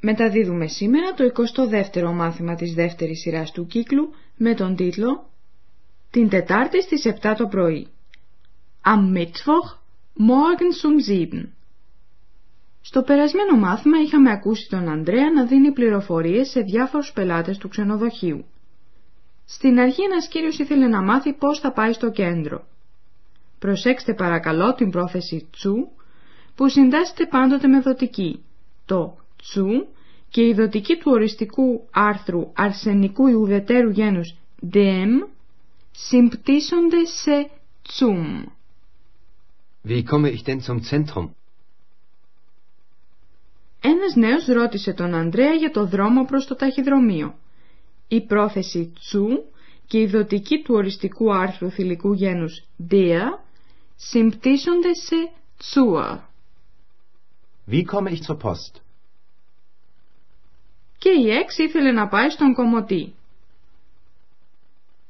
Μεταδίδουμε σήμερα το 22ο μάθημα της δεύτερης σειράς του κύκλου με τον τίτλο «Την Τετάρτη στις 7 το πρωί». Am Mittwoch morgens um 7. Στο περασμένο μάθημα είχαμε ακούσει τον Ανδρέα να δίνει πληροφορίες σε διάφορους πελάτες του ξενοδοχείου. Στην αρχή ένας κύριος ήθελε να μάθει πώς θα πάει στο κέντρο. Προσέξτε παρακαλώ την πρόθεση τσου που συντάσσεται πάντοτε με δοτική. Το τσου και η δοτική του οριστικού άρθρου αρσενικού ιουδετέρου γένους dem συμπτύσσονται σε τσουμ. Wie komme ich denn zum Zentrum? Ένας νέος ρώτησε τον Ανδρέα για το δρόμο προς το ταχυδρομείο. Η πρόθεση τσου και η δοτική του οριστικού άρθρου θηλυκού γένους der συμπτύσσονται σε zur. Wie komme ich zur Post? Και η Εξ ήθελε να πάει στον κομμωτή.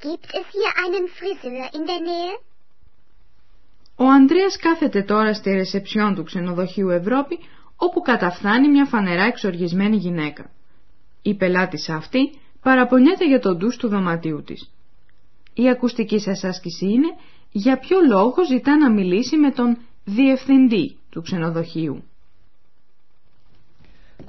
Gibt es hier einen Friseur in der Nähe? Ο Ανδρέας κάθεται τώρα στη ρεσεψιόν του ξενοδοχείου Ευρώπη, όπου καταφθάνει μια φανερά εξοργισμένη γυναίκα. Η πελάτης αυτή παραπονιέται για τον ντους του δωματίου της. Η ακουστική σας άσκηση είναι για ποιο λόγο ζητά να μιλήσει με τον διευθυντή του ξενοδοχείου.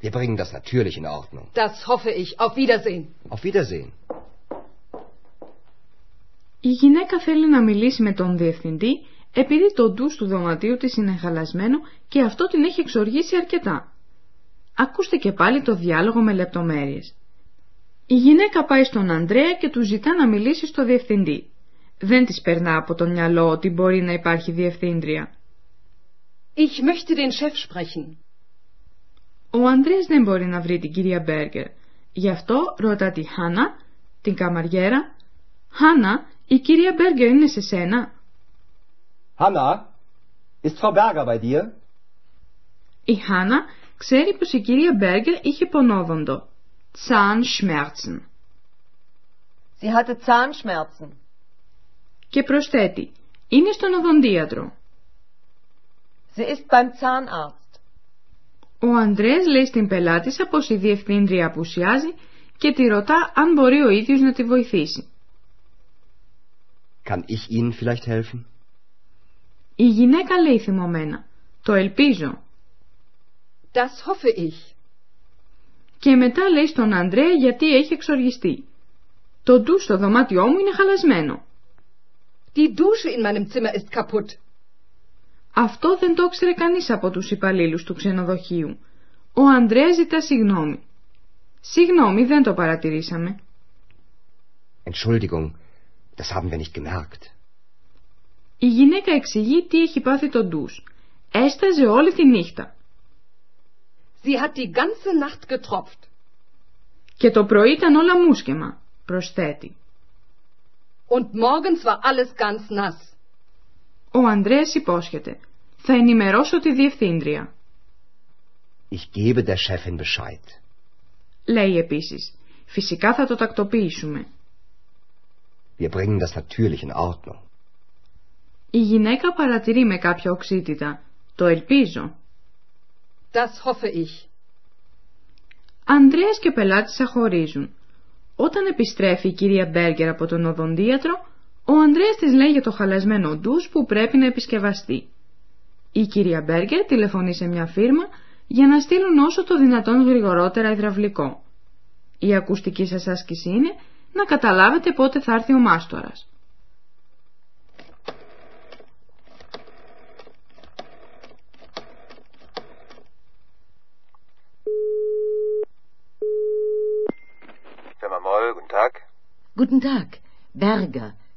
Wir bringen das natürlich in Ordnung. Das hoffe ich. Auf Wiedersehen. Auf Wiedersehen. Η γυναίκα θέλει να μιλήσει με τον διευθυντή επειδή το ντους του δωματίου της είναι χαλασμένο και αυτό την έχει εξοργήσει αρκετά. Ακούστε και πάλι το διάλογο με λεπτομέρειες. Η γυναίκα πάει στον Ανδρέα και του ζητά να μιλήσει στο διευθυντή. Δεν της περνά από το μυαλό ότι μπορεί να υπάρχει διευθύντρια. Ich möchte den Chef sprechen. Ο Ανδρέας δεν μπορεί να βρει την κυρία Μπέργκερ. Γι' αυτό ρωτά τη Χάνα, την καμαριέρα, «Χάνα, η κυρία Μπέργκερ είναι σε σένα» Hanna, ist Frau Berger bei dir? Η Χάνα ξέρει πως η κυρία Μπέργκερ είχε πονόδοντο. Zahnschmerzen. Sie hatte Zahnschmerzen. Και προσθέτει, είναι στον οδοντίατρο. Sie ist beim Zahnarzt. Ο Ανδρέας λέει στην πελάτησα πως η διευθύντρια απουσιάζει και τη ρωτά αν μπορεί ο ίδιος να τη βοηθήσει. Kann ich Ihnen vielleicht helfen? Η γυναίκα λέει θυμωμένα. Το ελπίζω. Das hoffe ich. Και μετά λέει στον Ανδρέα γιατί έχει εξοργιστεί. Το ντου στο δωμάτιό μου είναι χαλασμένο. Die Dusche in meinem Zimmer ist kaputt. Αυτό δεν το ήξερε κανείς από τους υπαλλήλους του ξενοδοχείου. Ο Ανδρέας ζητά συγγνώμη. Συγγνώμη, δεν το παρατηρήσαμε. Entschuldigung, das haben wir nicht gemerkt. Η γυναίκα εξηγεί τι έχει πάθει το ντους. Έσταζε όλη τη νύχτα. Sie hat die ganze Nacht getropft. Και το πρωί ήταν όλα μουσκεμα, προσθέτει. Und morgens war alles ganz nass. Ο Ανδρέας υπόσχεται. Θα ενημερώσω τη διευθύντρια. Ich gebe der Chefin Bescheid. Λέει επίσης. Φυσικά θα το τακτοποιήσουμε. Wir bringen das natürlich in Ordnung. Η γυναίκα παρατηρεί με κάποια οξύτητα. Το ελπίζω. Das hoffe ich. Ανδρέας και πελάτησα χωρίζουν. Όταν επιστρέφει η κυρία Μπέργκερ από τον οδοντίατρο, ο Ανδρέας της λέει για το χαλασμένο ντους που πρέπει να επισκευαστεί. Η κυρία Μπέργκερ τηλεφωνεί σε μια φίρμα για να στείλουν όσο το δυνατόν γρηγορότερα υδραυλικό. Η ακουστική σας άσκηση είναι να καταλάβετε πότε θα έρθει ο μάστορας. Firma Moll, guten Tag. Guten Tag, Berger,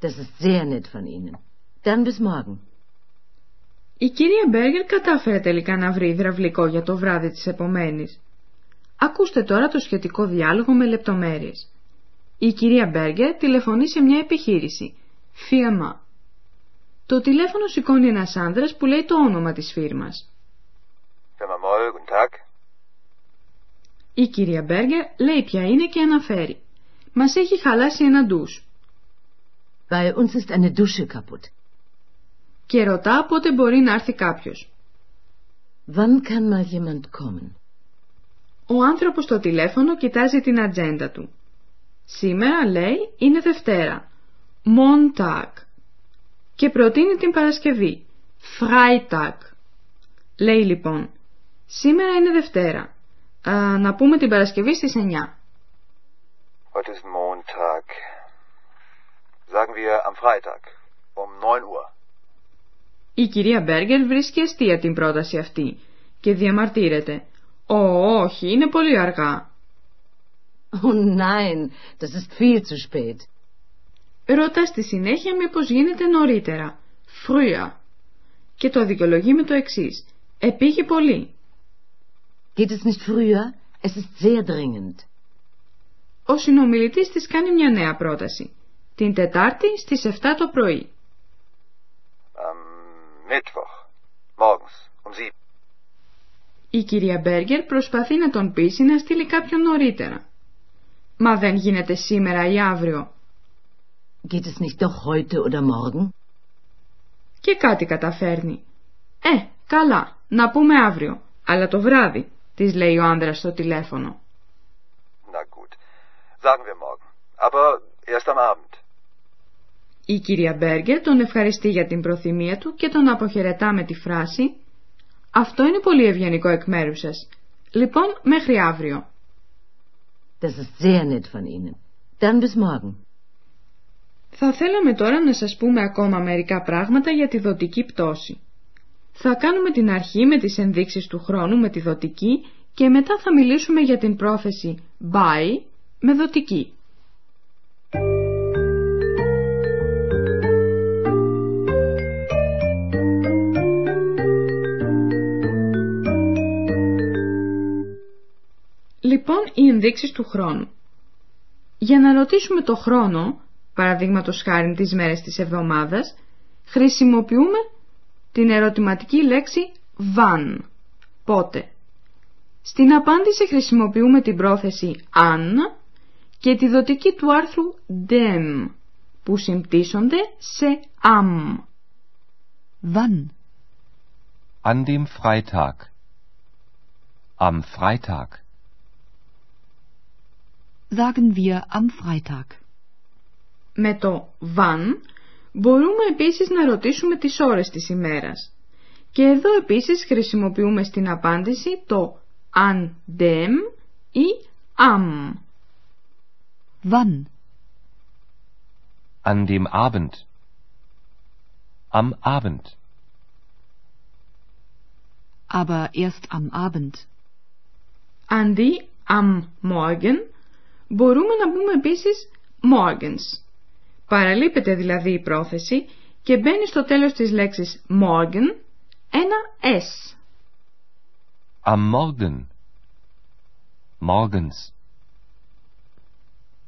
Das ist sehr nett von Ihnen. Dann bis morgen. Η κυρία Μπέργκερ κατάφερε τελικά να βρει υδραυλικό για το βράδυ της επομένης. Ακούστε τώρα το σχετικό διάλογο με λεπτομέρειες. Η κυρία Μπέργκερ τηλεφωνεί σε μια επιχείρηση. Φίαμα. Το τηλέφωνο σηκώνει ένας άνδρας που λέει το όνομα της φίρμας. Firma Moll, guten Tag. Η κυρία Μπέργκερ λέει ποια είναι και αναφέρει. Μας έχει χαλάσει ένα ντους. Bei uns ist eine Dusche kaputt. Και ρωτά πότε μπορεί να έρθει κάποιος. Wann kann mal jemand kommen? Ο άνθρωπος στο τηλέφωνο κοιτάζει την ατζέντα του. Σήμερα, λέει, είναι Δευτέρα. Montag. Και προτείνει την Παρασκευή. Freitag. Λέει λοιπόν, σήμερα είναι Δευτέρα. Α, να πούμε την Παρασκευή στις 9. Heute ist Montag. Sagen wir am Freitag um 9 Uhr. Η κυρία Μπέργκερ βρίσκει αστεία την πρόταση αυτή και διαμαρτύρεται. Ω, όχι, είναι πολύ αργά. Oh nein, das ist viel zu spät. Ρώτα στη συνέχεια μήπως γίνεται νωρίτερα. Früher. Και το δικαιολογεί με το εξής. Επήγει πολύ. Geht es nicht früher? Es ist sehr dringend. Ο συνομιλητής της κάνει μια νέα πρόταση. Την Τετάρτη στις 7 το πρωί. Am Mittwoch. Morgens um 7. Η κυρία Μπέργκερ προσπαθεί να τον πείσει να στείλει κάποιον νωρίτερα. Μα δεν γίνεται σήμερα ή αύριο. Geht es nicht doch heute oder morgen? Και κάτι καταφέρνει. Ε, καλά, να πούμε αύριο, αλλά το βράδυ, της λέει ο άνδρας στο τηλέφωνο. Na gut. Sagen wir morgen. Aber erst am Abend. Η κυρία Μπέργκερ τον ευχαριστεί για την προθυμία του και τον αποχαιρετά με τη φράση «Αυτό είναι πολύ ευγενικό εκ μέρους σας. Λοιπόν, μέχρι αύριο». Das ist sehr nett von Ihnen. Dann bis morgen. Θα θέλαμε τώρα να σας πούμε ακόμα μερικά πράγματα για τη δοτική πτώση. Θα κάνουμε την αρχή με τις ενδείξεις του χρόνου με τη δοτική και μετά θα μιλήσουμε για την πρόθεση by με δοτική. Λοιπόν, οι ενδείξεις του χρόνου. Για να ρωτήσουμε το χρόνο, παραδείγματος χάρη τις μέρες της εβδομάδας, χρησιμοποιούμε την ερωτηματική λέξη wann, πότε. Στην απάντηση χρησιμοποιούμε την πρόθεση an και τη δοτική του άρθρου dem, που συμπτύσσονται σε am. Wann? An dem Freitag. Am Freitag. Sagen wir am Freitag. Με το wann μπορούμε επίσης να ρωτήσουμε τις ώρες της ημέρας. Και εδώ επίσης χρησιμοποιούμε στην απάντηση το an dem ή am. Wann? An dem Abend. Am Abend. Aber erst am Abend. Αντί am morgen μπορούμε να πούμε επίσης morgens. Παραλείπεται δηλαδή η πρόθεση και μπαίνει στο τέλος της λέξης morgen ένα s. Am Morgen. Morgens.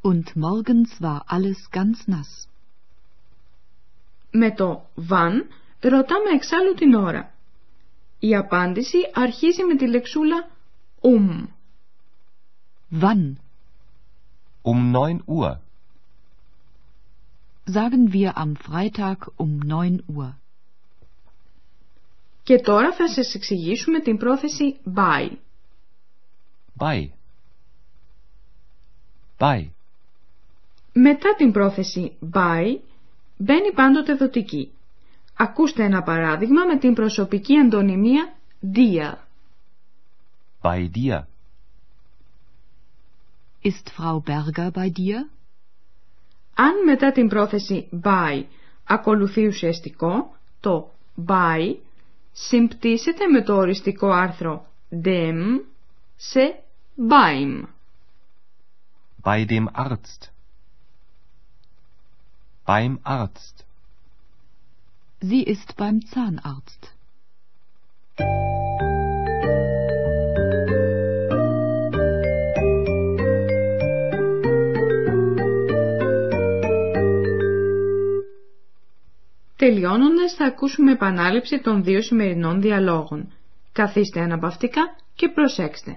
Und morgens war alles ganz nass. Με το wann ρωτάμε εξάλλου την ώρα. Η απάντηση αρχίζει με τη λεξούλα um. Wann? Um 9 Uhr. Sagen wir am Freitag um 9 Uhr. Και τώρα θα σας εξηγήσουμε την πρόθεση by. Bei. Bei. Μετά την πρόθεση by μπαίνει πάντοτε δοτική. Ακούστε ένα παράδειγμα με την προσωπική αντωνυμία dir. Bei dir. Ist Frau Berger bei dir? Αν μετά την πρόθεση by ακολουθεί ουσιαστικό, το by συμπτήσεται με το οριστικό άρθρο dem σε beim. Bei dem Arzt. Beim Arzt. Sie ist beim Zahnarzt. Τελειώνοντας θα ακούσουμε επανάληψη των δύο σημερινών διαλόγων. Καθίστε αναπαυτικά και προσέξτε.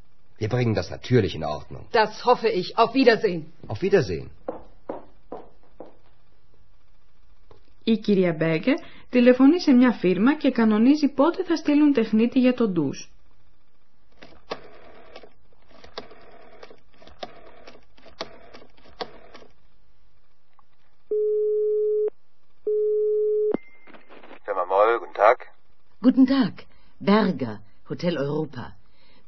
Wir bringen das natürlich in Ordnung. Das hoffe ich. Auf Wiedersehen. Auf Wiedersehen. Η κυρία Μπέγκερ τηλεφωνεί σε μια φίρμα και κανονίζει πότε θα στείλουν τεχνίτη για το ντους. Firma Moll, guten Tag. Guten Tag. Berger, Hotel Europa.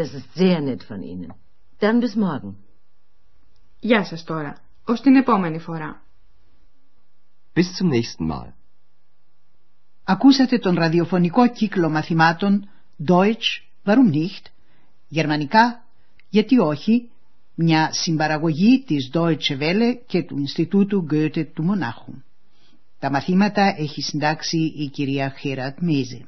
Das ist sehr nett von Ihnen. Dann bis morgen. Γεια σας τώρα. Ως την επόμενη φορά. Bis zum nächsten Mal. Ακούσατε τον ραδιοφωνικό κύκλο μαθημάτων Deutsch, warum nicht, γερμανικά, γιατί όχι, μια συμπαραγωγή της Deutsche Welle και του Ινστιτούτου Goethe του Μονάχου. Τα μαθήματα έχει συντάξει η κυρία Χέρατ Μέζε.